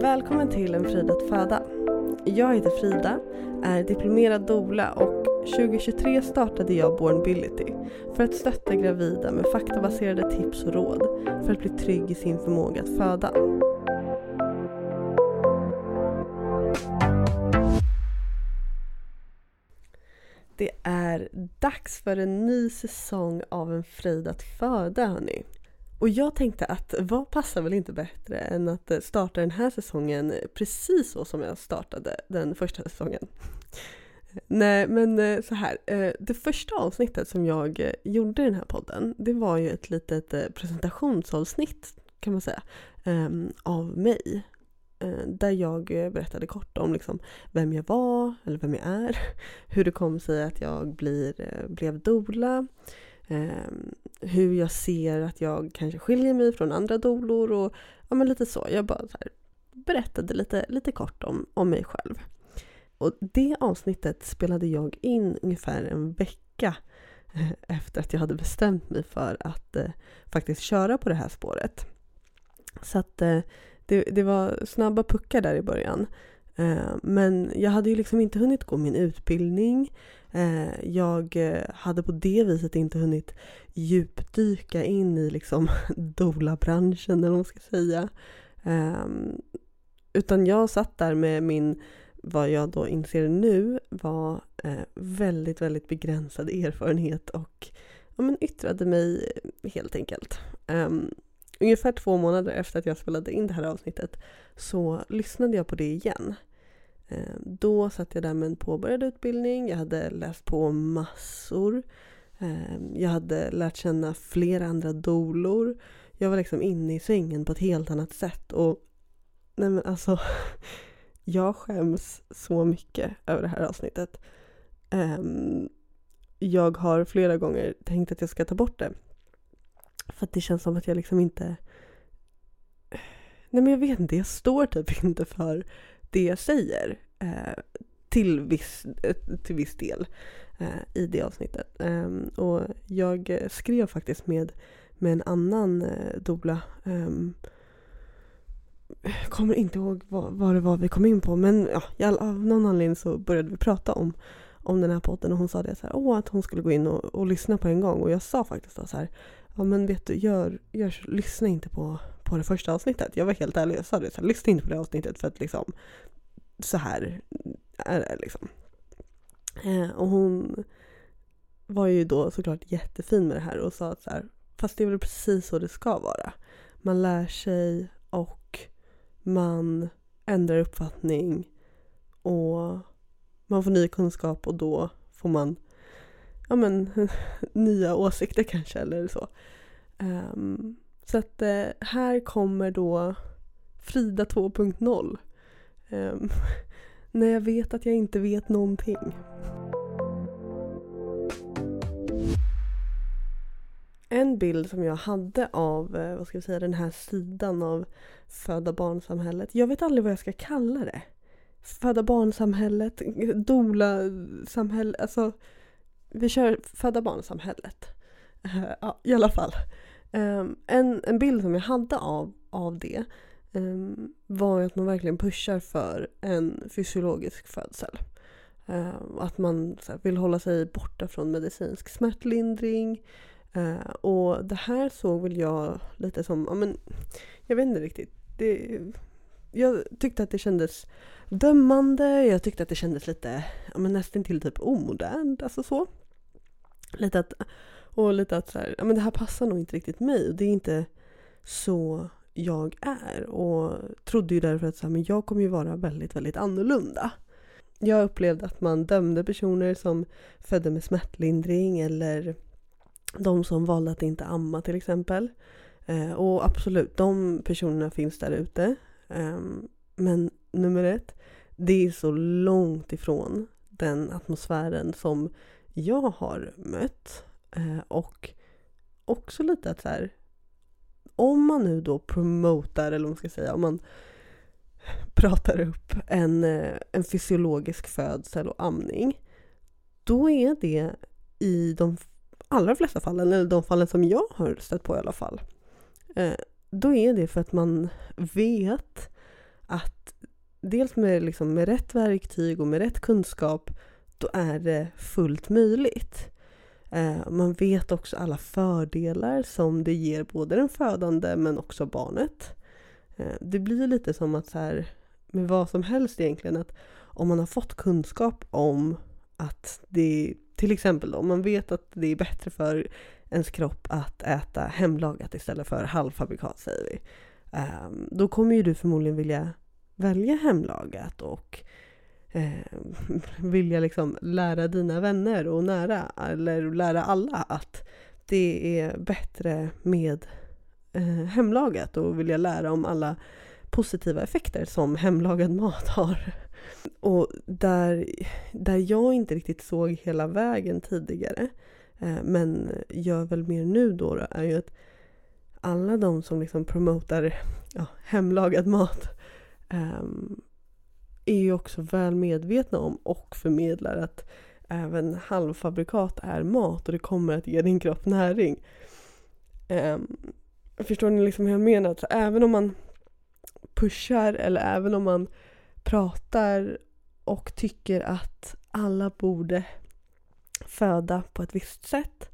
Välkommen till En frid att föda. Jag heter Frida, är diplomerad doula och 2023 startade jag Bornbility för att stötta gravida med faktabaserade tips och råd för att bli trygg i sin förmåga att föda. Dags för en ny säsong av En frid att föda hörni. Och jag tänkte att vad passar väl inte bättre än att eh, starta den här säsongen precis så som jag startade den första säsongen. Nej men eh, så här, eh, det första avsnittet som jag gjorde i den här podden det var ju ett litet presentationsavsnitt kan man säga ehm, av mig. Eh, där jag eh, berättade kort om liksom vem jag var, eller vem jag är, hur det kom sig att jag blir, eh, blev dola, ehm, hur jag ser att jag kanske skiljer mig från andra dolor och ja, men lite så. Jag bara så här, berättade lite, lite kort om, om mig själv. Och det avsnittet spelade jag in ungefär en vecka efter att jag hade bestämt mig för att eh, faktiskt köra på det här spåret. Så att eh, det, det, var snabba puckar där i början. Eh, men jag hade ju liksom inte hunnit gå min utbildning. Eh, jag eh, hade på det viset inte hunnit djupdyka in i liksom doula-branschen eller vad man ska säga. Ehm, utan jag satt där med min vad jag då inser nu var eh, väldigt, väldigt begränsad erfarenhet och ja, men yttrade mig helt enkelt. Ehm, Ungefär två månader efter att jag spelade in det här avsnittet så lyssnade jag på det igen. Ehm, då satt jag där med en påbörjad utbildning, jag hade läst på massor. Ehm, jag hade lärt känna flera andra dolor. Jag var liksom inne i svängen på ett helt annat sätt och nej men alltså jag skäms så mycket över det här avsnittet. Ehm, jag har flera gånger tänkt att jag ska ta bort det. För att det känns som att jag liksom inte... Nej men jag vet inte, jag står typ inte för det jag säger. Eh, till, viss, till viss del eh, i det avsnittet. Eh, och jag skrev faktiskt med, med en annan eh, dola ehm, kommer inte ihåg vad, vad, det var vi kom in på men ja, av någon anledning så började vi prata om, om den här podden och hon sa det så här, åh, att hon skulle gå in och, och lyssna på en gång och jag sa faktiskt då så här, ja men vet du, gör, gör, lyssna inte på, på det första avsnittet. Jag var helt ärlig, jag sa det så här, lyssna inte på det avsnittet för att liksom så här är det liksom. Eh, och hon var ju då såklart jättefin med det här och sa att så här, fast det är väl precis så det ska vara. Man lär sig och man ändrar uppfattning och man får ny kunskap och då får man ja, men, nya åsikter kanske eller så. Um, så att uh, här kommer då Frida 2.0. Um, ehm, när jag vet att jag inte vet någonting. En bild som jag hade av eh, vad ska jag säga, den här sidan av föda barnsamhället. Jag vet aldrig vad jag ska kalla det. Föda barnsamhället, dola-samhället. Alltså, vi kör föda barnsamhället. Uh, ja, i alla fall. Ehm, en, en bild som jag hade av, av det ehm, var att man verkligen pushar för en fysiologisk födsel. Ehm, att man vill hålla sig borta från medicinsk smärtlindring. Och det här såg väl jag lite som, ja men jag vet inte riktigt. Det, jag tyckte att det kändes dömande, jag tyckte att det kändes lite, ja men nästan till typ omodernt, alltså så. Lite att, och lite att så här, ja men det här passar nog inte riktigt mig. Det är inte så jag är. Och trodde ju därför att så här, men jag kommer ju vara väldigt, väldigt annorlunda. Jag upplevde att man dömde personer som födde med smärtlindring eller de som valde att inte amma till exempel. Eh, och absolut, de personerna finns där ute. Ehm, men nummer ett, det är så långt ifrån den atmosfären som jag har mött. Eh, och också lite att så här, om man nu då promotar, eller vad man ska säga, om man pratar upp en, eh, en fysiologisk födsel och amning, då är det i de allra flesta fallen, eller de fallen som jag har stött på i alla fall, eh, då är det för att man vet att dels med, liksom, med rätt verktyg och med rätt kunskap, då är det fullt möjligt. Eh, man vet också alla fördelar som det ger både den födande men också barnet. Eh, det blir lite som att så här, med vad som helst egentligen, att om man har fått kunskap om att det, till exempel om man vet att det är bättre för ens kropp att äta hemlagat istället för halvfabrikat säger vi. Ehm, då kommer ju du förmodligen vilja välja hemlagat och eh, vilja liksom lära dina vänner och nära, eller lära alla att det är bättre med eh, hemlagat och vilja lära om alla positiva effekter som hemlagad mat har. Och där, där jag inte riktigt såg hela vägen tidigare, eh, men gör väl mer nu då, då, är ju att alla de som liksom promotar ja, hemlagad mat um, är ju också väl medvetna om och förmedlar att även halvfabrikat är mat och det kommer att ge din kropp näring. Um, förstår ni liksom hur jag menar? Så även om man pushar eller även om man pratar och tycker att alla borde föda på ett visst sätt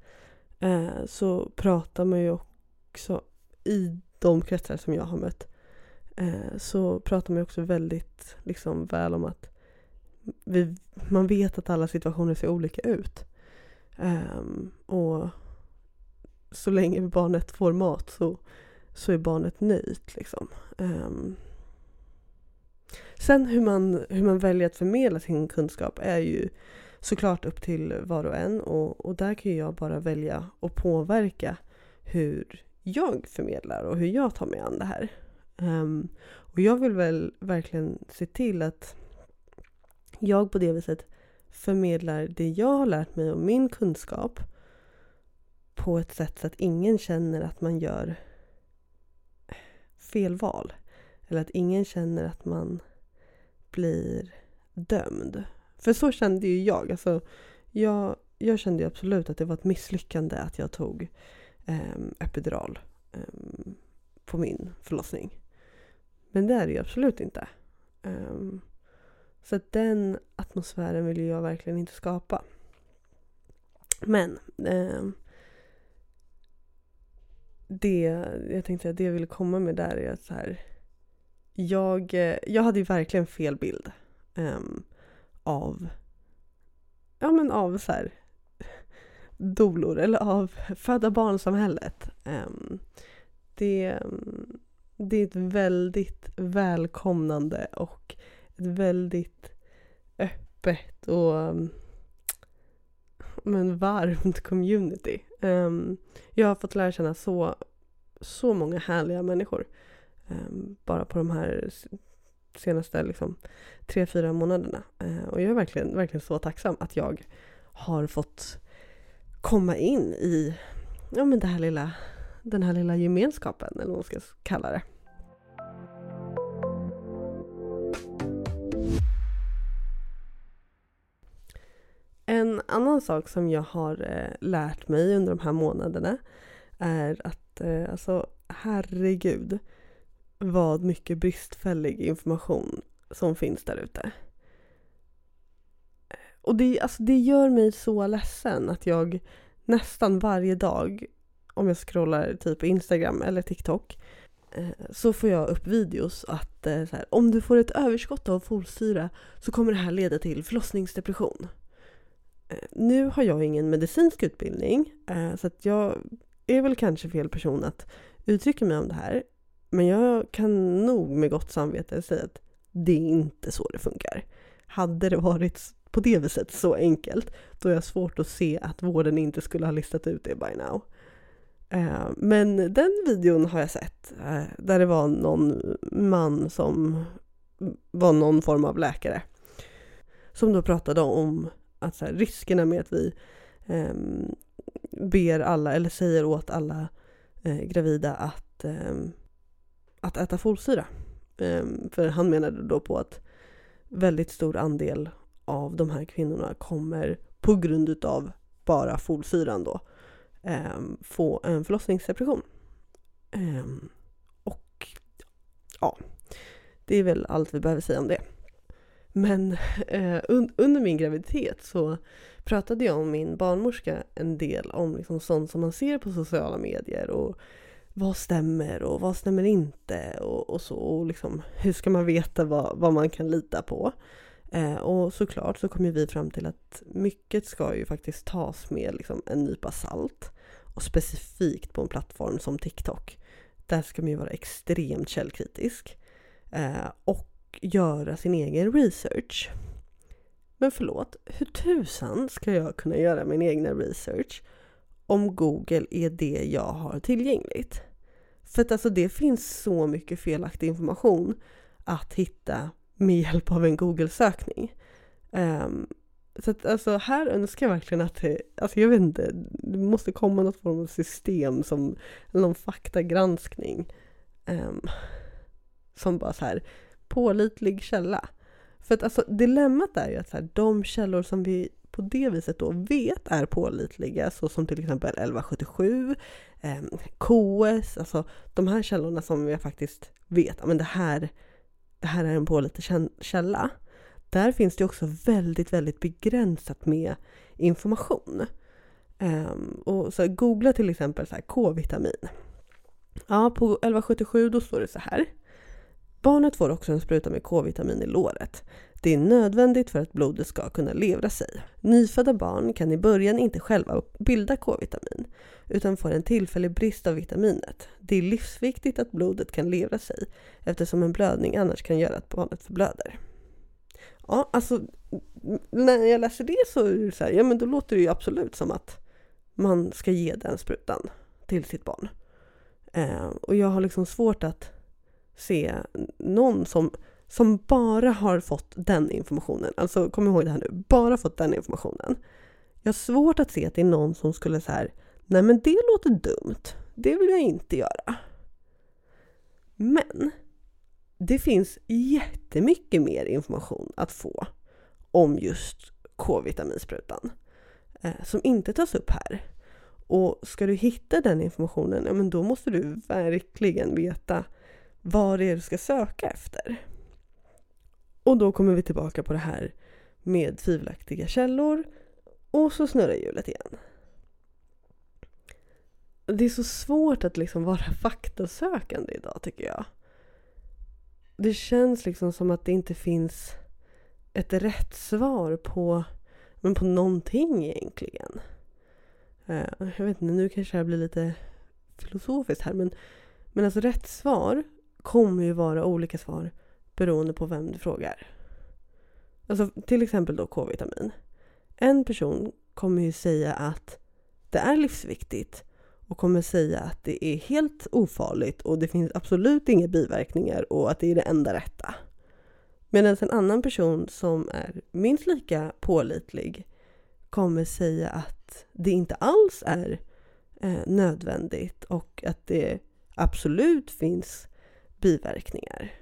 eh, så pratar man ju också i de kretsar som jag har mött eh, så pratar man också väldigt liksom, väl om att vi, man vet att alla situationer ser olika ut. Um, och så länge barnet får mat så, så är barnet nöjt. Liksom. Um, sen hur man, hur man väljer att förmedla sin kunskap är ju såklart upp till var och en och, och där kan jag bara välja att påverka hur jag förmedlar och hur jag tar mig an det här. Um, och jag vill väl verkligen se till att jag på det viset förmedlar det jag har lärt mig och min kunskap på ett sätt så att ingen känner att man gör fel val. Eller att ingen känner att man blir dömd. För så kände ju jag. Alltså, jag, jag kände absolut att det var ett misslyckande att jag tog Ehm, epidural eh, på min förlossning. Men det är det ju absolut inte. Ehm, så att den atmosfären vill jag verkligen inte skapa. Men ehm, det jag tänkte att det jag ville komma med där är att så här, jag, eh, jag hade ju verkligen fel bild um, av, ja men av så här, dolor eller av födda barnsamhället. Ehm, det, det är ett väldigt välkomnande och ett väldigt öppet och men varmt community. Ehm, jag har fått lära känna så, så många härliga människor ehm, bara på de här senaste liksom, tre, fyra månaderna. Och jag är verkligen, verkligen så tacksam att jag har fått komma in i ja, men det här lilla, den här lilla gemenskapen, eller vad man ska kalla det. En annan sak som jag har eh, lärt mig under de här månaderna är att eh, alltså herregud vad mycket bristfällig information som finns där ute. Och det, alltså, det gör mig så ledsen att jag nästan varje dag om jag scrollar typ Instagram eller TikTok eh, så får jag upp videos att eh, här, om du får ett överskott av folsyra så kommer det här leda till förlossningsdepression. Eh, nu har jag ingen medicinsk utbildning så att jag är väl kanske fel person att uttrycka mig om det här. Men jag kan nog med gott samvete säga att det är inte så det funkar. Hade det varit på det viset så enkelt, då är jag svårt att se att vården inte skulle ha listat ut det by now. Eh, men den videon har jag sett, eh, där det var någon man som var någon form av läkare. Som då pratade om att så här, riskerna med att vi eh, ber alla, eller säger åt alla eh, gravida att, eh, att äta folsyra. Ehm, för han menade då på att väldigt stor andel av de här kvinnorna kommer på grund utav bara folsyran då eh, få en förlossningsdepression. Eh, och ja, det är väl allt vi behöver säga om det. Men eh, un under min graviditet så pratade jag om min barnmorska en del om liksom sånt som man ser på sociala medier och vad stämmer och vad stämmer inte och, och så. Och liksom, hur ska man veta vad, vad man kan lita på? Eh, och såklart så kom ju vi fram till att mycket ska ju faktiskt tas med liksom en nypa salt. Och specifikt på en plattform som TikTok. Där ska man ju vara extremt källkritisk. Eh, och göra sin egen research. Men förlåt, hur tusan ska jag kunna göra min egna research om Google är det jag har tillgängligt? För att alltså det finns så mycket felaktig information att hitta med hjälp av en Google-sökning. Um, så att alltså här önskar jag verkligen att det, alltså jag vet inte, det måste komma något form av system som, någon faktagranskning. Um, som bara så här, pålitlig källa. För att alltså dilemmat är ju att så här, de källor som vi på det viset då vet är pålitliga, så som till exempel 1177, eh, KS, alltså de här källorna som vi faktiskt vet, men det här, här är en pålitlig källa. Där finns det också väldigt, väldigt begränsat med information. Um, och så googla till exempel så K-vitamin. Ja, på 1177 då står det så här. Barnet får också en spruta med K-vitamin i låret. Det är nödvändigt för att blodet ska kunna levra sig. Nyfödda barn kan i början inte själva bilda K-vitamin utan får en tillfällig brist av vitaminet. Det är livsviktigt att blodet kan levra sig eftersom en blödning annars kan göra att barnet förblöder. Ja, alltså när jag läser det så är det så här, ja men då låter det ju absolut som att man ska ge den sprutan till sitt barn. Eh, och jag har liksom svårt att se någon som, som bara har fått den informationen. Alltså kom ihåg det här nu, bara fått den informationen. Jag har svårt att se att det är någon som skulle så här, nej men det låter dumt, det vill jag inte göra. Men det finns jättemycket mer information att få om just K-vitaminsprutan eh, som inte tas upp här. Och ska du hitta den informationen, ja men då måste du verkligen veta vad det är du ska söka efter. Och då kommer vi tillbaka på det här med tvivelaktiga källor och så snurrar hjulet igen. Det är så svårt att liksom vara faktasökande idag tycker jag. Det känns liksom som att det inte finns ett rätt svar på, men på någonting egentligen. Eh, jag vet inte, nu kanske det blir lite filosofiskt här men, men alltså rätt svar kommer ju vara olika svar beroende på vem du frågar. Alltså till exempel då K-vitamin. En person kommer ju säga att det är livsviktigt och kommer säga att det är helt ofarligt och det finns absolut inga biverkningar och att det är det enda rätta. Medan en annan person som är minst lika pålitlig kommer säga att det inte alls är eh, nödvändigt och att det absolut finns biverkningar.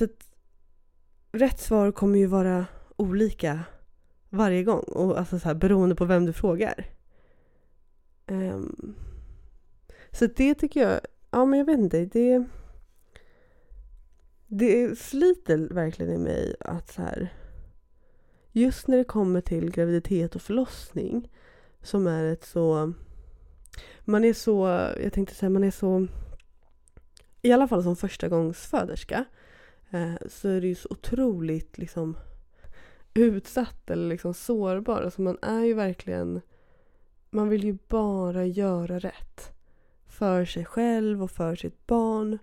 Så att rätt svar kommer ju vara olika varje gång och alltså så här, beroende på vem du frågar. Um, så det tycker jag, ja men jag vet inte, det det sliter verkligen i mig att så här just när det kommer till graviditet och förlossning som är ett så man är så, jag tänkte säga man är så i alla fall som förstagångsföderska eh, Eh, så är det ju så otroligt liksom utsatt eller liksom sårbar. Alltså man är ju verkligen man vill ju bara göra rätt. För sig själv och för sitt barn.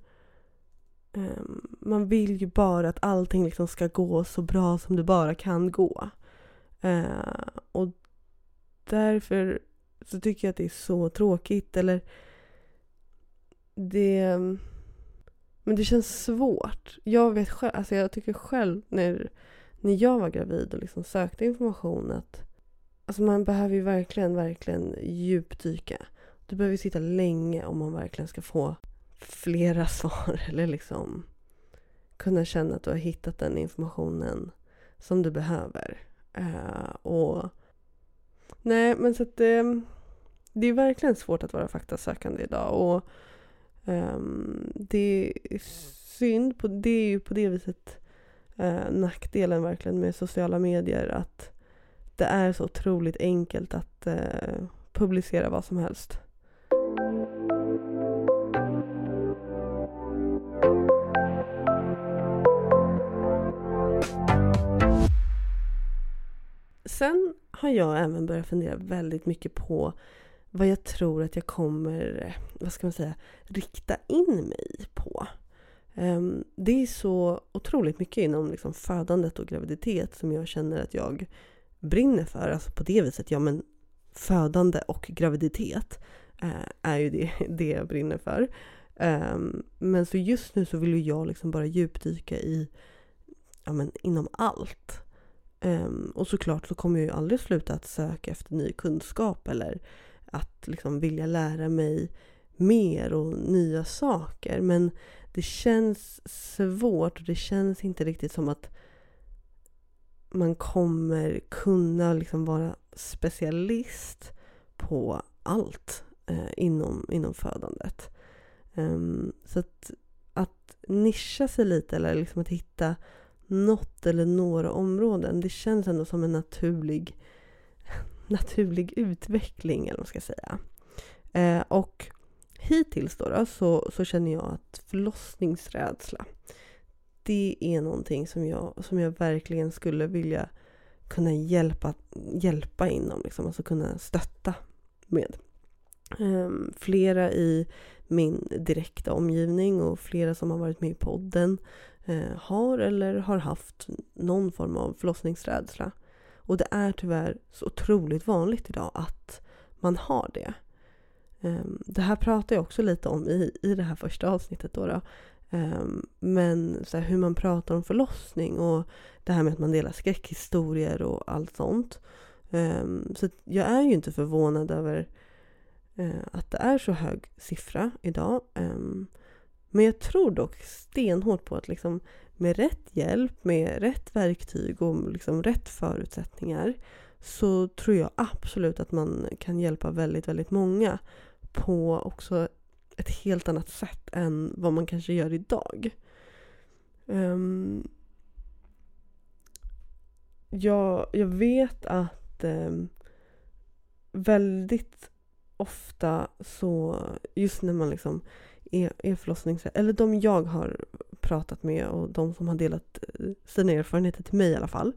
Ehm, man vill ju bara att allting liksom ska gå så bra som det bara kan gå. Eh, och därför så tycker jag att det är så tråkigt. Eller det men det känns svårt. Jag vet själv, alltså jag tycker själv när, när jag var gravid och liksom sökte information att alltså man behöver ju verkligen, verkligen djupdyka. Du behöver sitta länge om man verkligen ska få flera svar eller liksom kunna känna att du har hittat den informationen som du behöver. Uh, och nej men så att det, det är verkligen svårt att vara faktasökande idag och um, det är synd, på, det är ju på det viset uh, nackdelen verkligen med sociala medier att det är så otroligt enkelt att uh, publicera vad som helst. Sen har jag även börjat fundera väldigt mycket på vad jag tror att jag kommer, vad ska man säga, rikta in mig på. Ehm, det är så otroligt mycket inom liksom födandet och graviditet som jag känner att jag brinner för. Alltså på det viset, ja men födande och graviditet eh, är ju det, det jag brinner för. Ehm, men så just nu så vill jag liksom bara djupdyka i, ja men inom allt. Ehm, och såklart så kommer jag ju aldrig sluta att söka efter ny kunskap eller att liksom vilja lära mig mer och nya saker. Men det känns svårt och det känns inte riktigt som att man kommer kunna liksom vara specialist på allt eh, inom, inom födandet. Um, så att, att nischa sig lite eller liksom att hitta något eller några områden. Det känns ändå som en naturlig, naturlig utveckling, eller vad man ska säga. Eh, och hittills då, då, så, så känner jag att förlossningsrädsla, det är någonting som jag, som jag verkligen skulle vilja kunna hjälpa, hjälpa inom, liksom, alltså kunna stötta med. Um, flera i min direkta omgivning och flera som har varit med i podden uh, har eller har haft någon form av förlossningsrädsla. Och det är tyvärr så otroligt vanligt idag att man har det. Ehm, det här pratar jag också lite om i, i det här första avsnittet. Då, då. Ehm, men så här, hur man pratar om förlossning och det här med att man delar skräckhistorier och allt sånt. Ehm, så jag är ju inte förvånad över eh, att det är så hög siffra idag. Men jag tror dock stenhårt på att liksom med rätt hjälp, med rätt verktyg och liksom rätt förutsättningar så tror jag absolut att man kan hjälpa väldigt, väldigt många på också ett helt annat sätt än vad man kanske gör idag. Um, jag, jag vet att um, väldigt ofta så, just när man liksom E, är, är förlossningsrädd, eller de jag har pratat med och de som har delat eh, sina erfarenheter till mig i alla fall.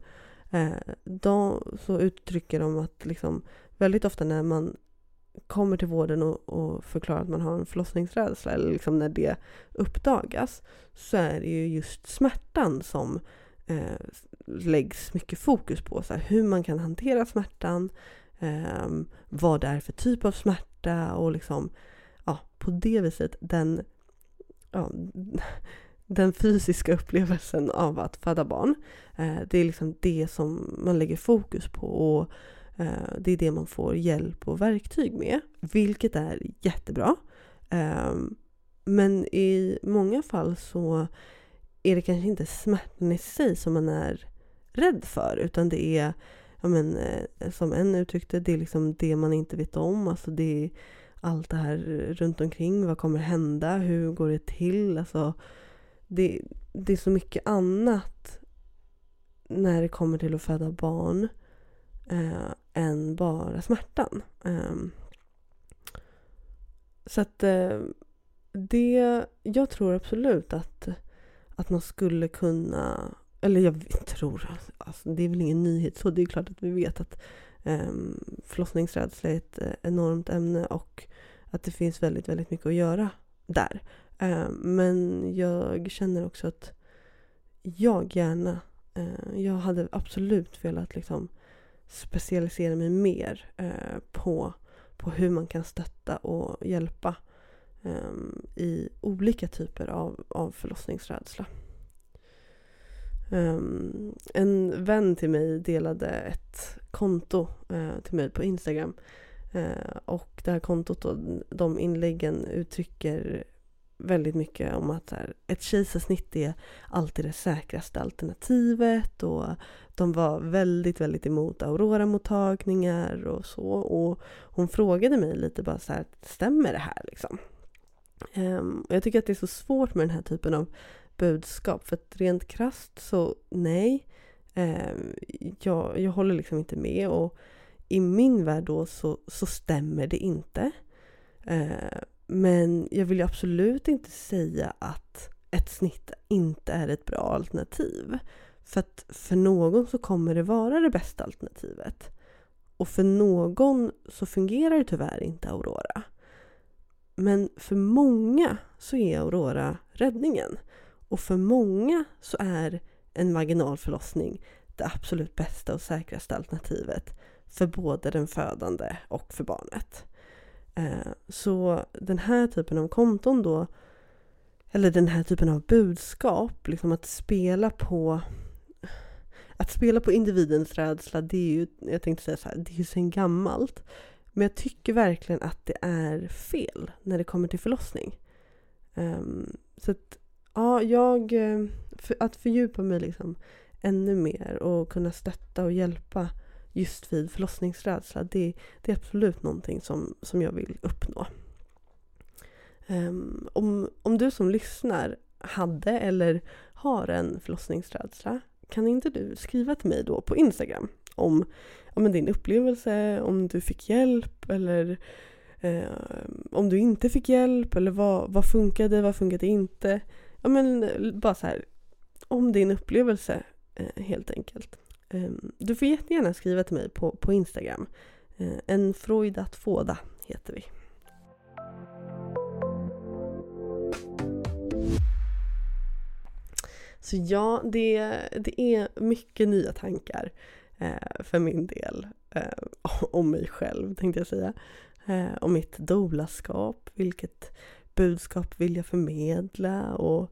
Eh, de, så uttrycker de att liksom, väldigt ofta när man kommer till vården och, och förklarar att man har en förlossningsrädsla eller liksom när det uppdagas så är det ju just smärtan som eh, läggs mycket fokus på. Så här, hur man kan hantera smärtan, eh, vad det är för typ av smärta och liksom ja, på det viset den, ja, den fysiska upplevelsen av att föda barn. Eh, det är liksom det som man lägger fokus på och eh, det är det man får hjälp och verktyg med. Vilket är jättebra. Eh, men i många fall så är det kanske inte smärtan i sig som man är rädd för utan det är ja men, eh, som en uttryckte, det är liksom det man inte vet om. Alltså det är allt det här runt omkring. Vad kommer hända? Hur går det till? Alltså, det, det är så mycket annat när det kommer till att föda barn eh, än bara smärtan. Eh, så att eh, det, jag tror absolut att, att man skulle kunna, eller jag tror, alltså, det är väl ingen nyhet så, det är klart att vi vet att eh, förlossningsrädsla är ett eh, enormt ämne och att det finns väldigt, väldigt mycket att göra där. Eh, men jag känner också att jag gärna, eh, jag hade absolut velat liksom specialisera mig mer eh, på, på hur man kan stötta och hjälpa i olika typer av, av förlossningsrädsla. Um, en vän till mig delade ett konto uh, till mig på Instagram. Eh, och det här kontot och de inläggen uttrycker väldigt mycket om att här, ett kejsarsnitt är alltid det säkraste alternativet och de var väldigt, väldigt emot Aurora-mottagningar och så. Och hon frågade mig lite bara så här, stämmer det här liksom? Um, och jag tycker att det är så svårt med den här typen av budskap för att rent krast så nej, um, jag, jag håller liksom inte med och i min värld då så, så stämmer det inte. Eh, men jag vill ju absolut inte säga att ett snitt inte är ett bra alternativ. För att för någon så kommer det vara det bästa alternativet. Och för någon så fungerar det tyvärr inte Aurora. Men för många så är Aurora räddningen. Och för många så är en vaginal förlossning det absolut bästa och säkraste alternativet för både den födande och för barnet. Eh, så den här typen av konton då, eller den här typen av budskap, liksom att spela på att spela på individens rädsla, det är ju, jag tänkte säga så här, det är ju sen gammalt. Men jag tycker verkligen att det är fel när det kommer till förlossning. Ehm, så att, ja, jag... Eh, för, att fördjupa mig liksom ännu mer och kunna stötta och hjälpa just vid förlossningsrädsla, det, det är absolut någonting som, som jag vill uppnå. Um, om, om du som lyssnar hade eller har en förlossningsrädsla, kan inte du skriva till mig då på Instagram om, om din upplevelse, om du fick hjälp eller eh, om du inte fick hjälp eller vad, vad funkade, vad funkade inte? Ja men eh, bara så här, om din upplevelse eh, helt enkelt. Ehm, du får jättegärna skriva till mig på, på Instagram. Ehm, en Freud att fåda heter vi. Så ja, det, det är mycket nya tankar eh, för min del. Eh, om mig själv tänkte jag säga. Eh, om mitt dolaskap, vilket budskap vill jag förmedla och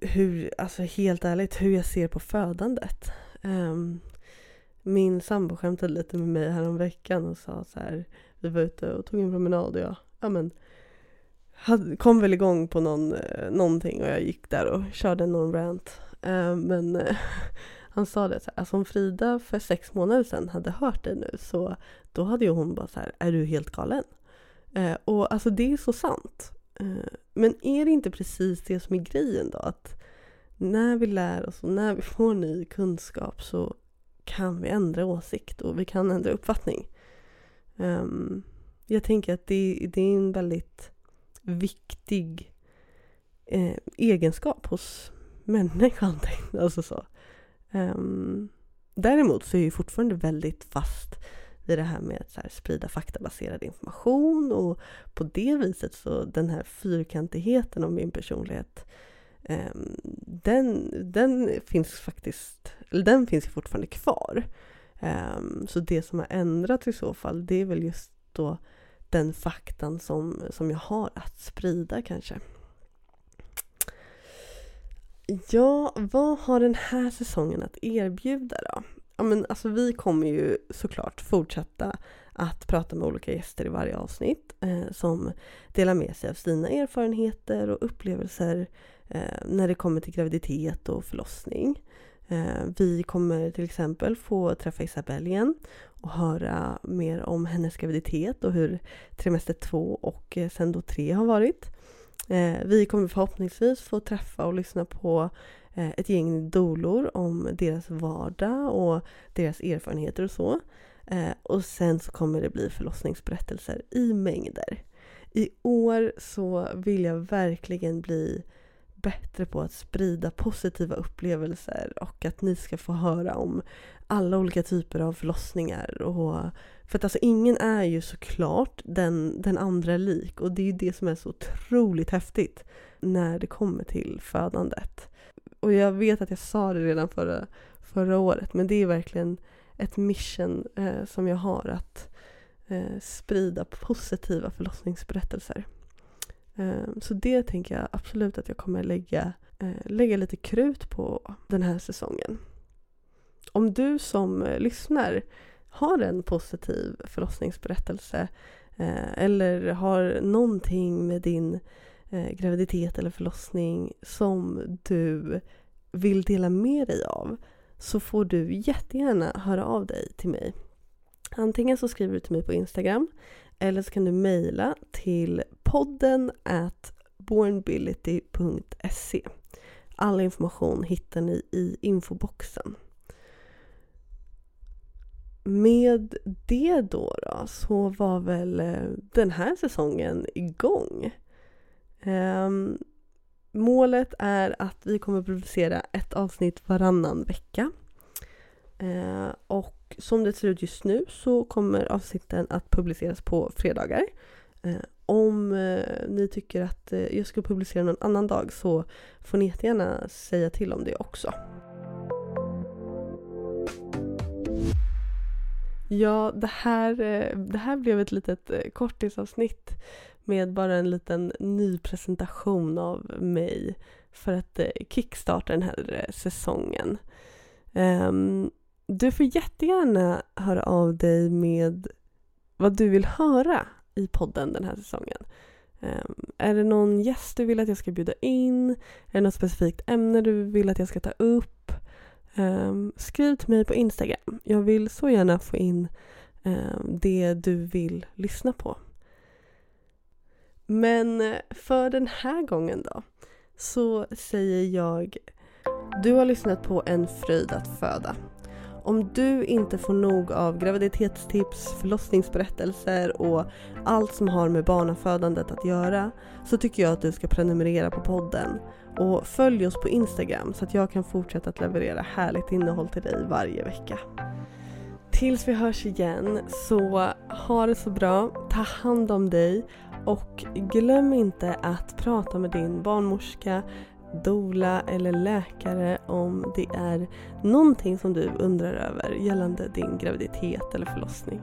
hur, alltså helt ärligt, hur jag ser på födandet. Um, min sambo skämtade lite med mig häromveckan och sa så här, vi var ute och tog en promenad och jag, ja men, hade, kom väl igång på någon, eh, någonting och jag gick där och körde någon rant. Uh, men uh, han sa det så här, alltså om Frida för sex månader sedan hade hört det nu så då hade ju hon bara så här, är du helt galen? Uh, och alltså det är så sant. Eh, men är det inte precis det som är grejen då? Att när vi lär oss och när vi får ny kunskap så kan vi ändra åsikt och vi kan ändra uppfattning. Um, jag tänker att det, det är en väldigt viktig eh, egenskap hos människan. Alltså så. Um, däremot så är jag fortfarande väldigt fast i det här med att här, sprida faktabaserad information och på det viset så den här fyrkantigheten av min personlighet Ehm, den, den finns faktiskt, eller den finns fortfarande kvar. Ehm, så det som har ändrats i så fall det är väl just då den faktan som, som jag har att sprida kanske. Ja, vad har den här säsongen att erbjuda då? Ja, men alltså vi kommer ju såklart fortsätta att prata med olika gäster i varje avsnitt eh, som delar med sig av sina erfarenheter och upplevelser Eh, när det kommer till graviditet och förlossning. Eh, vi kommer till exempel få träffa Isabelle igen och höra mer om hennes graviditet och hur trimester två och eh, sen då tre har varit. Eh, vi kommer förhoppningsvis få träffa och lyssna på eh, ett gäng dolor om deras vardag och deras erfarenheter och så. Eh, och sen så kommer det bli förlossningsberättelser i mängder. I år så vill jag verkligen bli bättre på att sprida positiva upplevelser och att ni ska få höra om alla olika typer av förlossningar. Och, för att alltså ingen är ju såklart den, den andra lik och det är ju det som är så otroligt häftigt när det kommer till födandet. Och jag vet att jag sa det redan förra, förra året men det är verkligen ett mission eh, som jag har att eh, sprida positiva förlossningsberättelser. Ehm, så det tänker jag absolut att jag kommer lägga, eh, lägga lite krut på den här säsongen. Om du som eh, lyssnar har en positiv förlossningsberättelse eh, eller har någonting med din graviditet eller förlossning som du vill dela med dig av så får du jättegärna höra av dig till mig. Antingen så skriver du till mig på Instagram eller så kan du mejla till podden at bornbility.se. All information hittar ni i infoboxen. Med det då, då så var väl eh, den här säsongen igång. Um, målet är att vi kommer producera ett avsnitt varannan vecka. Uh, och som det ser ut just nu så kommer avsnitten att publiceras på fredagar. Uh, Eh, ni tycker att eh, jag ska publicera någon annan dag så får ni jättegärna säga till om det också. Ja, det här, eh, det här blev ett litet kortisavsnitt med bara en liten ny presentation av mig för att kickstarta den här säsongen. Ehm, du får jättegärna höra av dig med vad du vill höra i podden den här säsongen. Um, är det någon gäst du vill att jag ska bjuda in? Är det något specifikt ämne du vill att jag ska ta upp? Um, skriv till mig på Instagram. Jag vill så gärna få in ehm, det du vill lyssna på. Men eh, för den här gången då så säger jag Du har lyssnat på En fröjd att föda. Om du inte får nog av graviditetstips, förlossningsberättelser och allt som har med barnafödandet att göra så tycker jag att du ska prenumerera på podden. Och följ oss på Instagram så att jag kan fortsätta att leverera härligt innehåll till dig varje vecka. Tills vi hörs igen så ha det så bra, ta hand om dig. Och glöm inte att prata med din barnmorska, dola eller läkare om det är någonting som du undrar över gällande din graviditet eller förlossning.